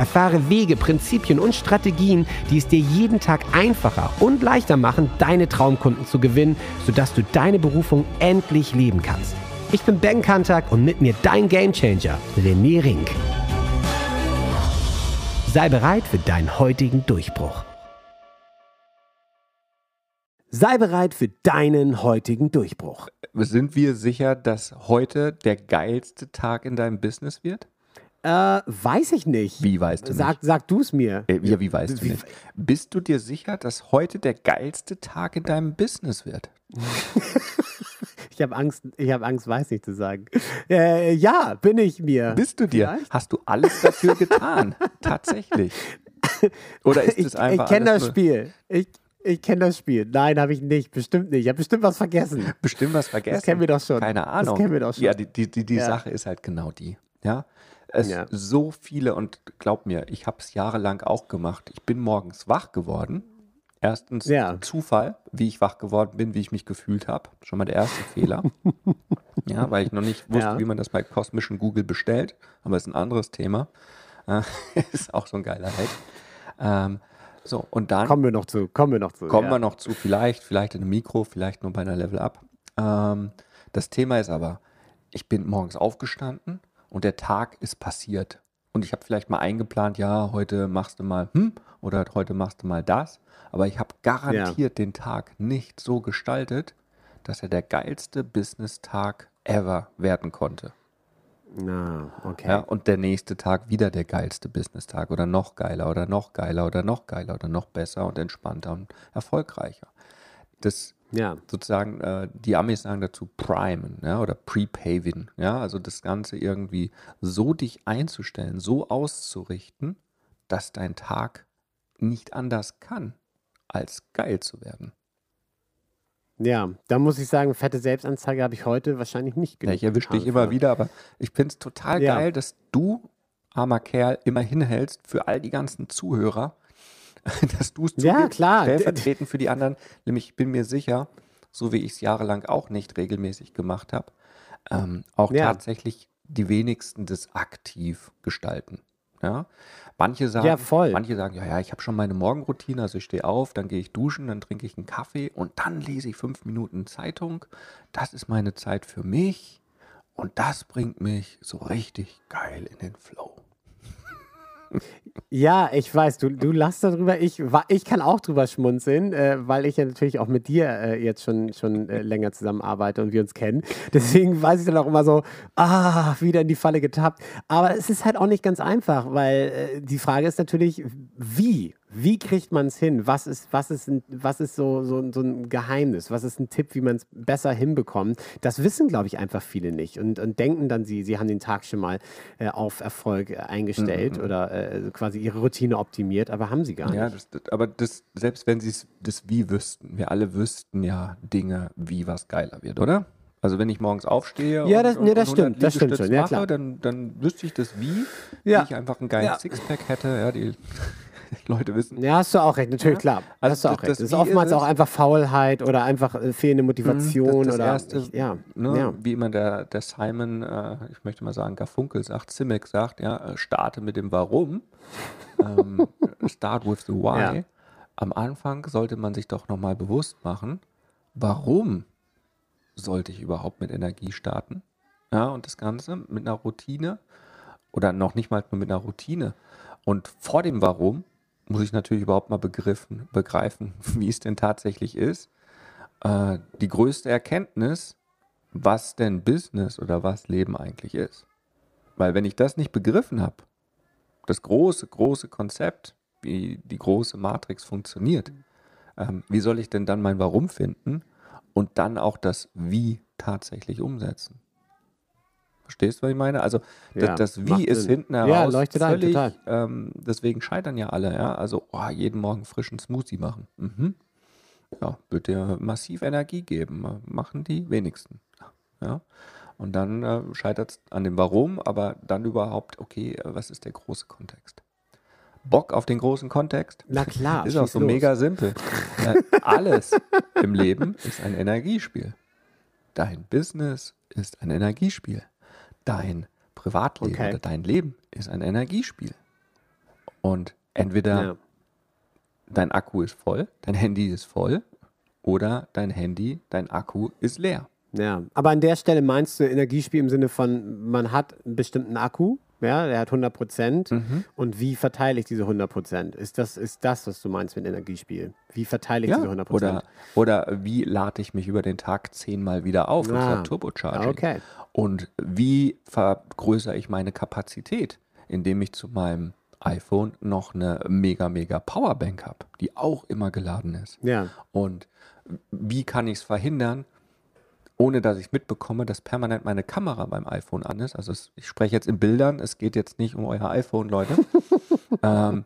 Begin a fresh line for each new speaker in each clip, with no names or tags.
Erfahre Wege, Prinzipien und Strategien, die es dir jeden Tag einfacher und leichter machen, deine Traumkunden zu gewinnen, sodass du deine Berufung endlich leben kannst. Ich bin Ben Kantak und mit mir dein Gamechanger, René Rink. Sei bereit für deinen heutigen Durchbruch. Sei bereit für deinen heutigen Durchbruch.
Sind wir sicher, dass heute der geilste Tag in deinem Business wird?
Äh, weiß ich nicht.
Wie weißt du
sag,
nicht?
Sag du es mir.
Äh, ja, wie weißt du
Wie-
nicht? Bist du dir sicher, dass heute der geilste Tag in deinem Business wird?
Ich habe Angst, ich habe Angst, weiß nicht zu sagen. Äh, ja, bin ich mir.
Bist du dir?
Vielleicht?
Hast du alles dafür getan? Tatsächlich. Oder ist es einfach
ich kenne das Spiel. Ich, ich kenne das Spiel. Nein, habe ich nicht. Bestimmt nicht. Ich habe bestimmt was vergessen.
bestimmt was vergessen.
kennen wir doch schon.
Keine
Das
Ahnung.
kennen wir doch schon.
Ja, die, die, die, die
Ja.
Sache ist halt genau die. Ja. Es
Ja.
so viele und glaub mir, ich habe es jahrelang auch gemacht. Ich bin morgens wach geworden. Erstens
Ja.
Zufall, wie ich wach geworden bin, wie ich mich gefühlt habe. Schon mal der erste Fehler. Ja, weil ich noch nicht wusste,
Ja.
wie man das bei kosmischen Google bestellt. Aber ist ein anderes Thema. Äh, ist auch so ein Geiler Hack. Ähm, so, und dann
Kommen wir noch zu. Kommen wir noch zu.
Kommen
ja.
wir noch zu, vielleicht, vielleicht in einem Mikro, vielleicht nur bei einer Level Up. Ähm, das Thema ist aber, ich bin morgens aufgestanden und der Tag ist passiert. Und ich habe vielleicht mal eingeplant, ja, heute machst du mal hm oder heute machst du mal das. Aber ich habe garantiert den Tag nicht so gestaltet, dass er der geilste Business-Tag ever werden konnte.
Na, okay.
Ja, und der nächste Tag wieder der geilste Business-Tag oder noch geiler oder noch geiler oder noch geiler oder noch besser und entspannter und erfolgreicher. Das
Ja.
sozusagen, äh, die Amis sagen dazu primen ja, oder prepaven. Ja, also das Ganze irgendwie so dich einzustellen, so auszurichten, dass dein Tag nicht anders kann, als geil zu werden.
Ja, da muss ich sagen, fette Selbstanzeige habe ich heute wahrscheinlich nicht
Ja,
genug
ich erwische dich immer wieder, aber ich finde es total
Ja.
geil, dass du, armer Kerl, immer hinhältst für all die ganzen Zuhörer, dass du es
Ja, klar.
stellvertretend für die anderen. Nämlich, ich bin mir sicher, so wie ich es jahrelang auch nicht regelmäßig gemacht habe, ähm, auch
Ja.
tatsächlich die wenigsten das aktiv gestalten. Ja? Manche sagen,
Ja,
manche sagen, ja, ja, ich habe schon meine Morgenroutine, also ich stehe auf, dann gehe ich duschen, dann trinke ich einen Kaffee und dann lese ich fünf Minuten Zeitung. Das ist meine Zeit für mich und das bringt mich so richtig geil in den Flow.
Ja, ich weiß, du, du lachst darüber. Ich, ich kann auch drüber schmunzeln, äh, weil ich ja natürlich auch mit dir äh, jetzt schon, schon äh, länger zusammenarbeite und wir uns kennen. Deswegen weiß ich dann auch immer so, ah, wieder in die Falle getappt. Aber es ist halt auch nicht ganz einfach, weil äh, die Frage ist natürlich, wie? Wie kriegt man es hin? Was ist, was ist, was ist so, so, so ein Geheimnis? Was ist ein Tipp, wie man es besser hinbekommt? Das wissen, glaube ich, einfach viele nicht und, und denken dann, sie, sie haben den Tag schon mal äh, auf Erfolg äh, eingestellt oder äh, quasi ihre Routine optimiert, aber haben sie gar
Ja,
nicht.
das, das, aber das, selbst wenn sie das Wie wüssten, wir alle wüssten ja Dinge, wie was geiler wird, oder? Also wenn ich morgens aufstehe
Ja,
und,
das-
und,
nee, das stimmt, das stimmt schon, ja,
mache, dann, dann wüsste ich das Wie,
Ja.
wie ich einfach einen geilen
Ja.
Sixpack hätte. Ja, die Leute wissen,
Ja, hast du auch recht, natürlich, klar.
Also
hast du auch
das-
recht.
das
ist oftmals
ist
auch einfach Faulheit oder einfach äh, fehlende Motivation
das, das
oder
erste,
ich, ja,
ne,
ja.
wie immer der, der Simon, äh, ich möchte mal sagen, Garfunkel sagt, Simic sagt, ja, äh, starte mit dem Warum. ähm, start with the why.
Ja.
Am Anfang sollte man sich doch nochmal bewusst machen, warum sollte ich überhaupt mit Energie starten? Ja, und das Ganze mit einer Routine oder noch nicht mal nur mit einer Routine. Und vor dem Warum muss ich natürlich überhaupt mal begriffen, begreifen, wie es denn tatsächlich ist. Äh, die größte Erkenntnis, was denn Business oder was Leben eigentlich ist. Weil wenn ich das nicht begriffen habe, das große, große Konzept, wie die große Matrix funktioniert, ähm, wie soll ich denn dann mein Warum finden und dann auch das Wie tatsächlich umsetzen? Verstehst du, was ich meine? Also das,
Ja,
das Wie
macht
ist
Sinn.
hinten
Ja,
heraus
ein,
völlig,
total.
ähm, deswegen scheitern ja alle, ja. Also oh, jeden Morgen frischen Smoothie machen. Mhm. Ja, wird dir massiv Energie geben. Machen die wenigsten. Ja. Und dann äh, scheitert es an dem Warum, aber dann überhaupt, okay, äh, was ist der große Kontext? Bock auf den großen Kontext?
Na klar,
Ist auch so
los.
mega simpel. äh, alles im Leben ist ein Energiespiel. Dein Business ist ein Energiespiel. Dein Privatleben
Okay.
oder dein Leben ist ein Energiespiel. Und entweder
Ja.
dein Akku ist voll, dein Handy ist voll oder dein Handy, dein Akku ist leer.
Ja, aber an der Stelle meinst du Energiespiel im Sinne von, man hat einen bestimmten Akku, ja, der hat 100 Prozent.
Mhm.
Und wie verteile ich diese 100 Prozent? Ist das, ist das, was du meinst mit Energiespiel? Wie verteile ich diese 100 Prozent?
oder, oder wie lade ich mich über den Tag zehnmal wieder auf? Das ist
Ah,
ja Turbocharging.
okay.
Und wie vergrößere ich meine Kapazität, indem ich zu meinem iPhone noch eine mega, mega Powerbank habe, die auch immer geladen ist?
Ja,
Und wie kann ich es verhindern, ohne dass ich mitbekomme, dass permanent meine Kamera beim iPhone an ist? Also es, ich spreche jetzt in Bildern, es geht jetzt nicht um euer iPhone, Leute. ähm,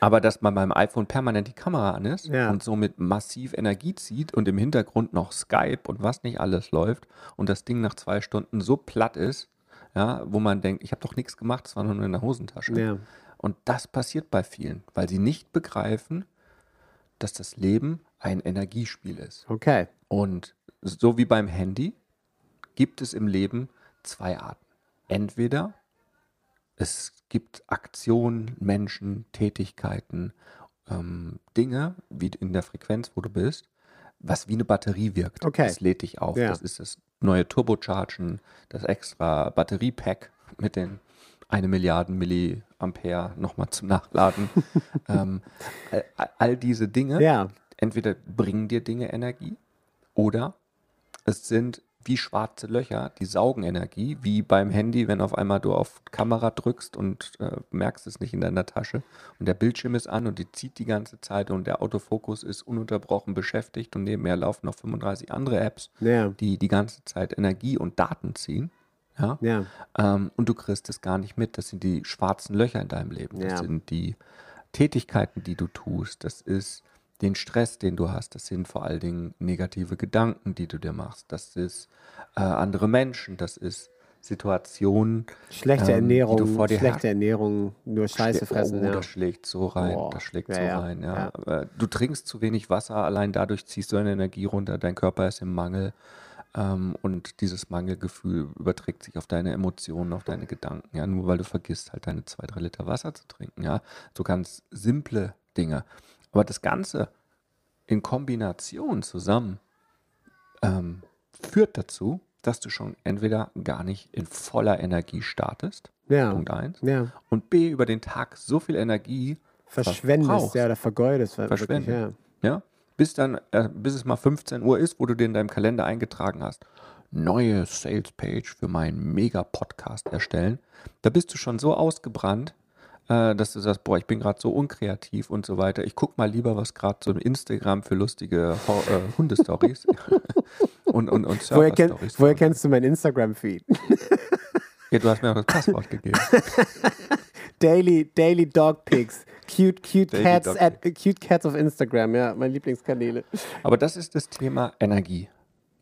aber dass bei meinem iPhone permanent die Kamera an ist
Ja.
und somit massiv Energie zieht und im Hintergrund noch Skype und was nicht alles läuft und das Ding nach zwei Stunden so platt ist, ja, wo man denkt, ich habe doch nichts gemacht, es war nur in der Hosentasche.
ja.
Und das passiert bei vielen, weil sie nicht begreifen, dass das Leben ein Energiespiel ist.
Okay.
Und so wie beim Handy gibt es im Leben zwei Arten. Entweder es gibt Aktionen, Menschen, Tätigkeiten, ähm, Dinge, wie in der Frequenz, wo du bist, was wie eine Batterie wirkt.
Okay.
Das lädt dich auf.
Ja.
Das ist das neue Turbochargen, das extra Batteriepack mit den eine Milliarden Milliampere nochmal zum Nachladen. ähm, all, all diese Dinge
Ja.
entweder bringen dir Dinge Energie oder es sind wie schwarze Löcher, die saugen Energie, wie beim Handy, wenn auf einmal du auf Kamera drückst und äh, merkst es nicht in deiner Tasche und der Bildschirm ist an und die zieht die ganze Zeit und der Autofokus ist ununterbrochen beschäftigt und nebenher laufen noch 35 andere Apps,
Ja.
die die ganze Zeit Energie und Daten ziehen. Ja?
Ja.
Ähm, und du kriegst es gar nicht mit. Das sind die schwarzen Löcher in deinem Leben. Das sind die Tätigkeiten, die du tust. Das ist den Stress, den du hast. Das sind vor allen Dingen negative Gedanken, die du dir machst. Das ist äh, andere Menschen. Das ist Situationen.
Schlechte
ähm, die du
Ernährung,
vor dir
schlechte Ernährung, nur Scheiße
Schle-
fressen.
Oh,
ja.
das schlägt so rein,
Boah.
das schlägt
Ja,
so
ja,
rein, ja. Aber Du trinkst zu wenig Wasser, allein dadurch ziehst du deine Energie runter, dein Körper ist im Mangel ähm, und dieses Mangelgefühl überträgt sich auf deine Emotionen, auf deine Gedanken, ja, nur weil du vergisst, halt deine zwei, drei Liter Wasser zu trinken, ja. So ganz simple Dinge. Aber das Ganze in Kombination zusammen ähm, führt dazu, dass du schon entweder gar nicht in voller Energie startest,
Ja.
Punkt eins,
Ja.
und B, über den Tag so viel Energie
Verschwendest, ja, oder vergeudest. wirklich,
Verschwenden.
Ja.
Ja, bis dann, äh, bis es mal 15 Uhr ist, wo du dir in deinem Kalender eingetragen hast. Neue Sales Page für meinen Mega-Podcast erstellen. Da bist du schon so ausgebrannt, äh, dass du sagst, boah, ich bin gerade so unkreativ und so weiter. Ich guck mal lieber, was gerade so im Instagram für lustige Ho äh, Hundestories und, und, und
Woher, kenn, woher kennst du mein Instagram-Feed?
Ja, du hast mir auch das Passwort gegeben.
Daily, Daily Dog Pics. Cute, cute
Daily
Cats
Dog
at, Cute Cats auf Instagram, ja, meine Lieblingskanäle.
Aber das ist das Thema Energie.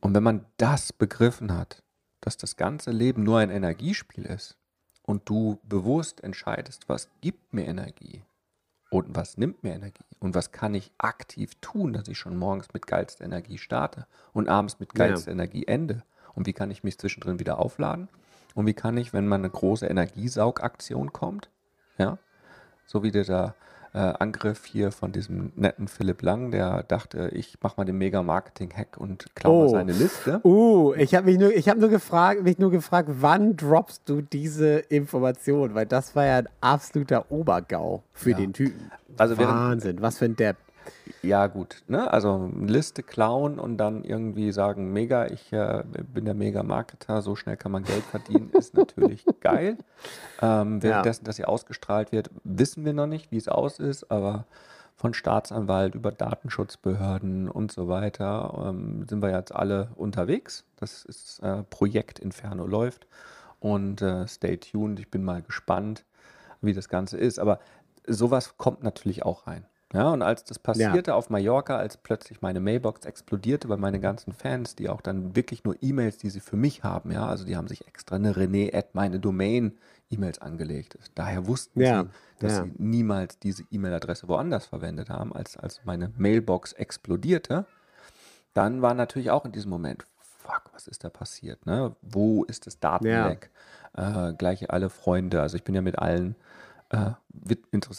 Und wenn man das begriffen hat, dass das ganze Leben nur ein Energiespiel ist und du bewusst entscheidest, was gibt mir Energie und was nimmt mir Energie und was kann ich aktiv tun, dass ich schon morgens mit geilster Energie starte und abends mit
Ja.
geilster Energie ende und wie kann ich mich zwischendrin wieder aufladen und wie kann ich, wenn mal eine große Energiesaugaktion kommt, ja, so wie dieser äh, Angriff hier von diesem netten Philipp Lang, der dachte, ich mache mal den Mega-Marketing-Hack und klaue
Oh.
seine Liste.
Uh, ich habe mich nur, ich habe nur gefragt, mich nur gefragt, wann droppst du diese Information? Weil das war ja ein absoluter Obergau für
Ja.
den Typen.
Also
Wahnsinn, was für ein Depp.
Ja, gut. Ne? Also eine Liste klauen und dann irgendwie sagen, mega, ich äh, bin der Mega-Marketer, so schnell kann man Geld verdienen, ist natürlich geil. Ähm, währenddessen, dass sie ausgestrahlt wird, wissen wir noch nicht, wie es aus ist, aber von Staatsanwalt über Datenschutzbehörden und so weiter ähm, sind wir jetzt alle unterwegs. Das ist äh, Projekt Inferno läuft und äh, stay tuned. Ich bin mal gespannt, wie das Ganze ist. Aber sowas kommt natürlich auch rein. Ja, und als das passierte ja. auf Mallorca, als plötzlich meine Mailbox explodierte bei meinen ganzen Fans, die auch dann wirklich nur E-Mails, die sie für mich haben, ja, also die haben sich extra eine René at meine Domain E-Mails angelegt. Daher wussten ja. sie, dass ja. sie niemals diese E-Mail-Adresse woanders verwendet haben, als, als meine Mailbox explodierte. Dann war natürlich auch in diesem Moment, fuck, was ist da passiert? Ne? Wo ist das Datenleck? Äh, gleich alle Freunde, also ich bin ja mit allen äh,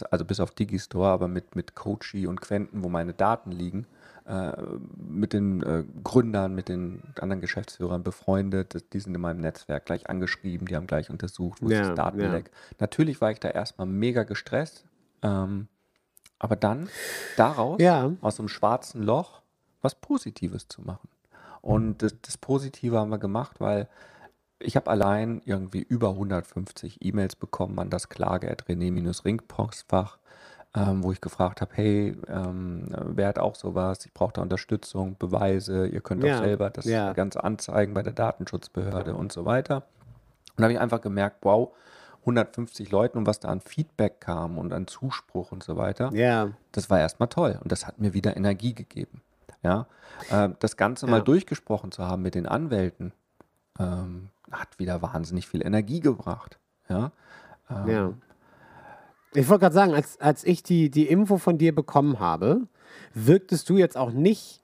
also bis auf Digistore, aber mit, mit Coachy und Quenten, wo meine Daten liegen, äh, mit den äh, Gründern, mit den anderen Geschäftsführern befreundet, die sind in meinem Netzwerk gleich angeschrieben, die haben gleich untersucht, wo ja, ist das Datenleck. Ja. Natürlich war ich da erstmal mega gestresst, ähm, aber dann daraus, ja. aus einem schwarzen Loch, was Positives zu machen. Und das, das Positive haben wir gemacht, weil ich habe allein irgendwie über 150 E-Mails bekommen an das Klage-René-Ring-Postfach, ähm, wo ich gefragt habe, hey, ähm, wer hat auch sowas? Ich brauche da Unterstützung, Beweise, ihr könnt ja, auch selber das ja. Ganze anzeigen bei der Datenschutzbehörde und so weiter. Und da habe ich einfach gemerkt, wow, 150 Leuten und was da an Feedback kam und an Zuspruch und so weiter, ja. das war erstmal toll und das hat mir wieder Energie gegeben. Ja, äh, das Ganze ja. mal durchgesprochen zu haben mit den Anwälten, ähm, hat wieder wahnsinnig viel Energie gebracht. Ja. Ähm,
ja. Ich wollte gerade sagen, als, als ich die, die Info von dir bekommen habe, wirktest du jetzt auch nicht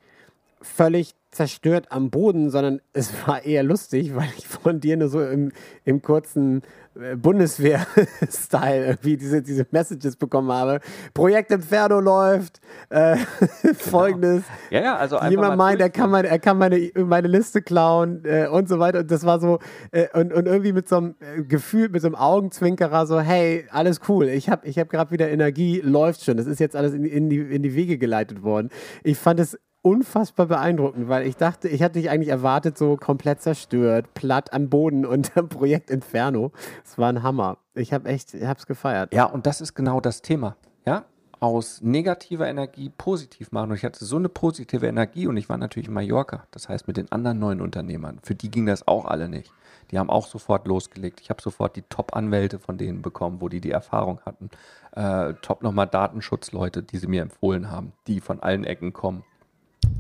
völlig zerstört am Boden, sondern es war eher lustig, weil ich von dir nur so im, im kurzen äh, Bundeswehr-Style irgendwie diese, diese Messages bekommen habe. Projekt Inferno läuft, äh, genau. folgendes.
Ja, ja, also
Jemand meint, er kann, meine, er kann meine, meine Liste klauen äh, und so weiter. Und das war so, äh, und, und irgendwie mit so einem äh, Gefühl, mit so einem Augenzwinkerer, so, hey, alles cool, ich habe ich hab gerade wieder Energie, läuft schon. Das ist jetzt alles in, in, die, in die Wege geleitet worden. Ich fand es unfassbar beeindruckend, weil ich dachte, ich hatte dich eigentlich erwartet, so komplett zerstört, platt am Boden unter Projekt Inferno. Es war ein Hammer. Ich habe echt, ich habe es gefeiert.
Ja, und das ist genau das Thema. Ja, aus negativer Energie positiv machen. Und ich hatte so eine positive Energie und ich war natürlich in Mallorca, das heißt mit den anderen neuen Unternehmern. Für die ging das auch alle nicht. Die haben auch sofort losgelegt. Ich habe sofort die Top-Anwälte von denen bekommen, wo die die Erfahrung hatten. Äh, top nochmal Datenschutzleute, die sie mir empfohlen haben, die von allen Ecken kommen.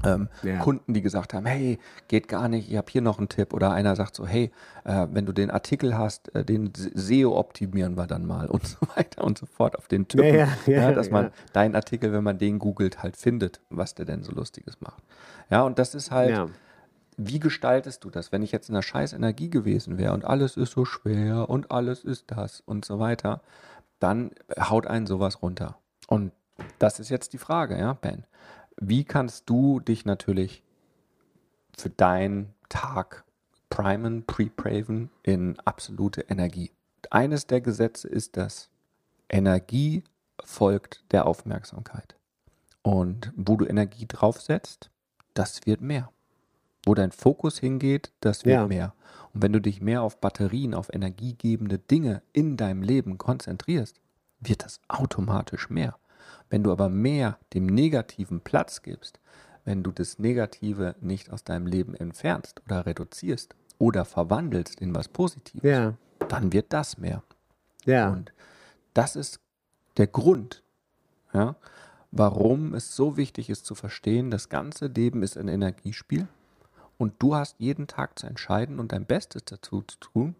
Ähm, ja. Kunden, die gesagt haben, hey, geht gar nicht, ich habe hier noch einen Tipp. Oder einer sagt so, hey, äh, wenn du den Artikel hast, äh, den SEO optimieren wir dann mal und so weiter und so fort auf den Typen. Ja, ja, dass man deinen Artikel, wenn man den googelt, halt findet, was der denn so Lustiges macht. Ja, und das ist halt, wie gestaltest du das? Wenn ich jetzt in einer scheiß Energie gewesen wäre und alles ist so schwer und alles ist das und so weiter, dann haut einen sowas runter. Und das ist jetzt die Frage, ja, Ben wie kannst du dich natürlich für deinen Tag primen, pre-praven in absolute Energie? Eines der Gesetze ist das, Energie folgt der Aufmerksamkeit. Und wo du Energie draufsetzt, das wird mehr. Wo dein Fokus hingeht, das wird ja. mehr. Und wenn du dich mehr auf Batterien, auf energiegebende Dinge in deinem Leben konzentrierst, wird das automatisch mehr. Wenn du aber mehr dem Negativen Platz gibst, wenn du das Negative nicht aus deinem Leben entfernst oder reduzierst oder verwandelst in was Positives, ja. dann wird das mehr. Ja. Und das ist der Grund, ja, warum es so wichtig ist zu verstehen, das ganze Leben ist ein Energiespiel und du hast jeden Tag zu entscheiden und dein Bestes dazu zu tun,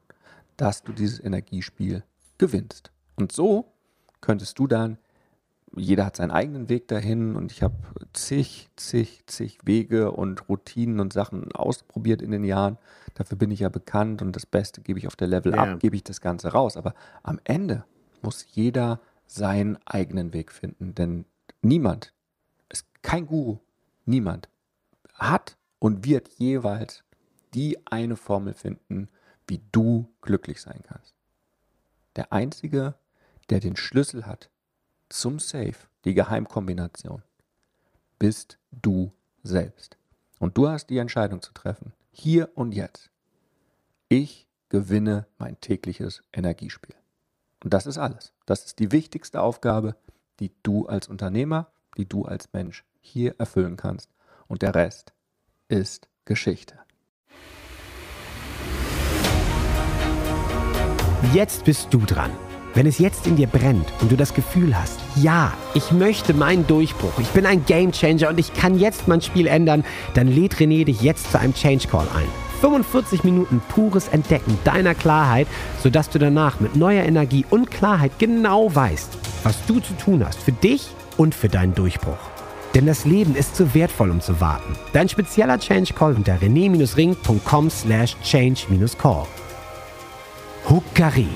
dass du dieses Energiespiel gewinnst. Und so könntest du dann jeder hat seinen eigenen Weg dahin und ich habe zig, zig, zig Wege und Routinen und Sachen ausprobiert in den Jahren. Dafür bin ich ja bekannt und das Beste gebe ich auf der Level ja. ab, gebe ich das Ganze raus. Aber am Ende muss jeder seinen eigenen Weg finden, denn niemand, ist kein Guru, niemand hat und wird jeweils die eine Formel finden, wie du glücklich sein kannst. Der Einzige, der den Schlüssel hat zum Safe, die Geheimkombination, bist du selbst. Und du hast die Entscheidung zu treffen, hier und jetzt. Ich gewinne mein tägliches Energiespiel. Und das ist alles. Das ist die wichtigste Aufgabe, die du als Unternehmer die du als Mensch hier erfüllen kannst. Und der Rest ist Geschichte.
Jetzt bist du dran. Wenn es jetzt in dir brennt und du das Gefühl hast, ja, ich möchte meinen Durchbruch, ich bin ein Gamechanger und ich kann jetzt mein Spiel ändern, dann lädt René dich jetzt zu einem Change Call ein. 45 Minuten pures Entdecken deiner Klarheit, sodass du danach mit neuer Energie und Klarheit genau weißt, was du zu tun hast für dich und für deinen Durchbruch. Denn das Leben ist zu wertvoll, um zu warten. Dein spezieller Change Call unter rené-ring.com slash change-call. Huckari.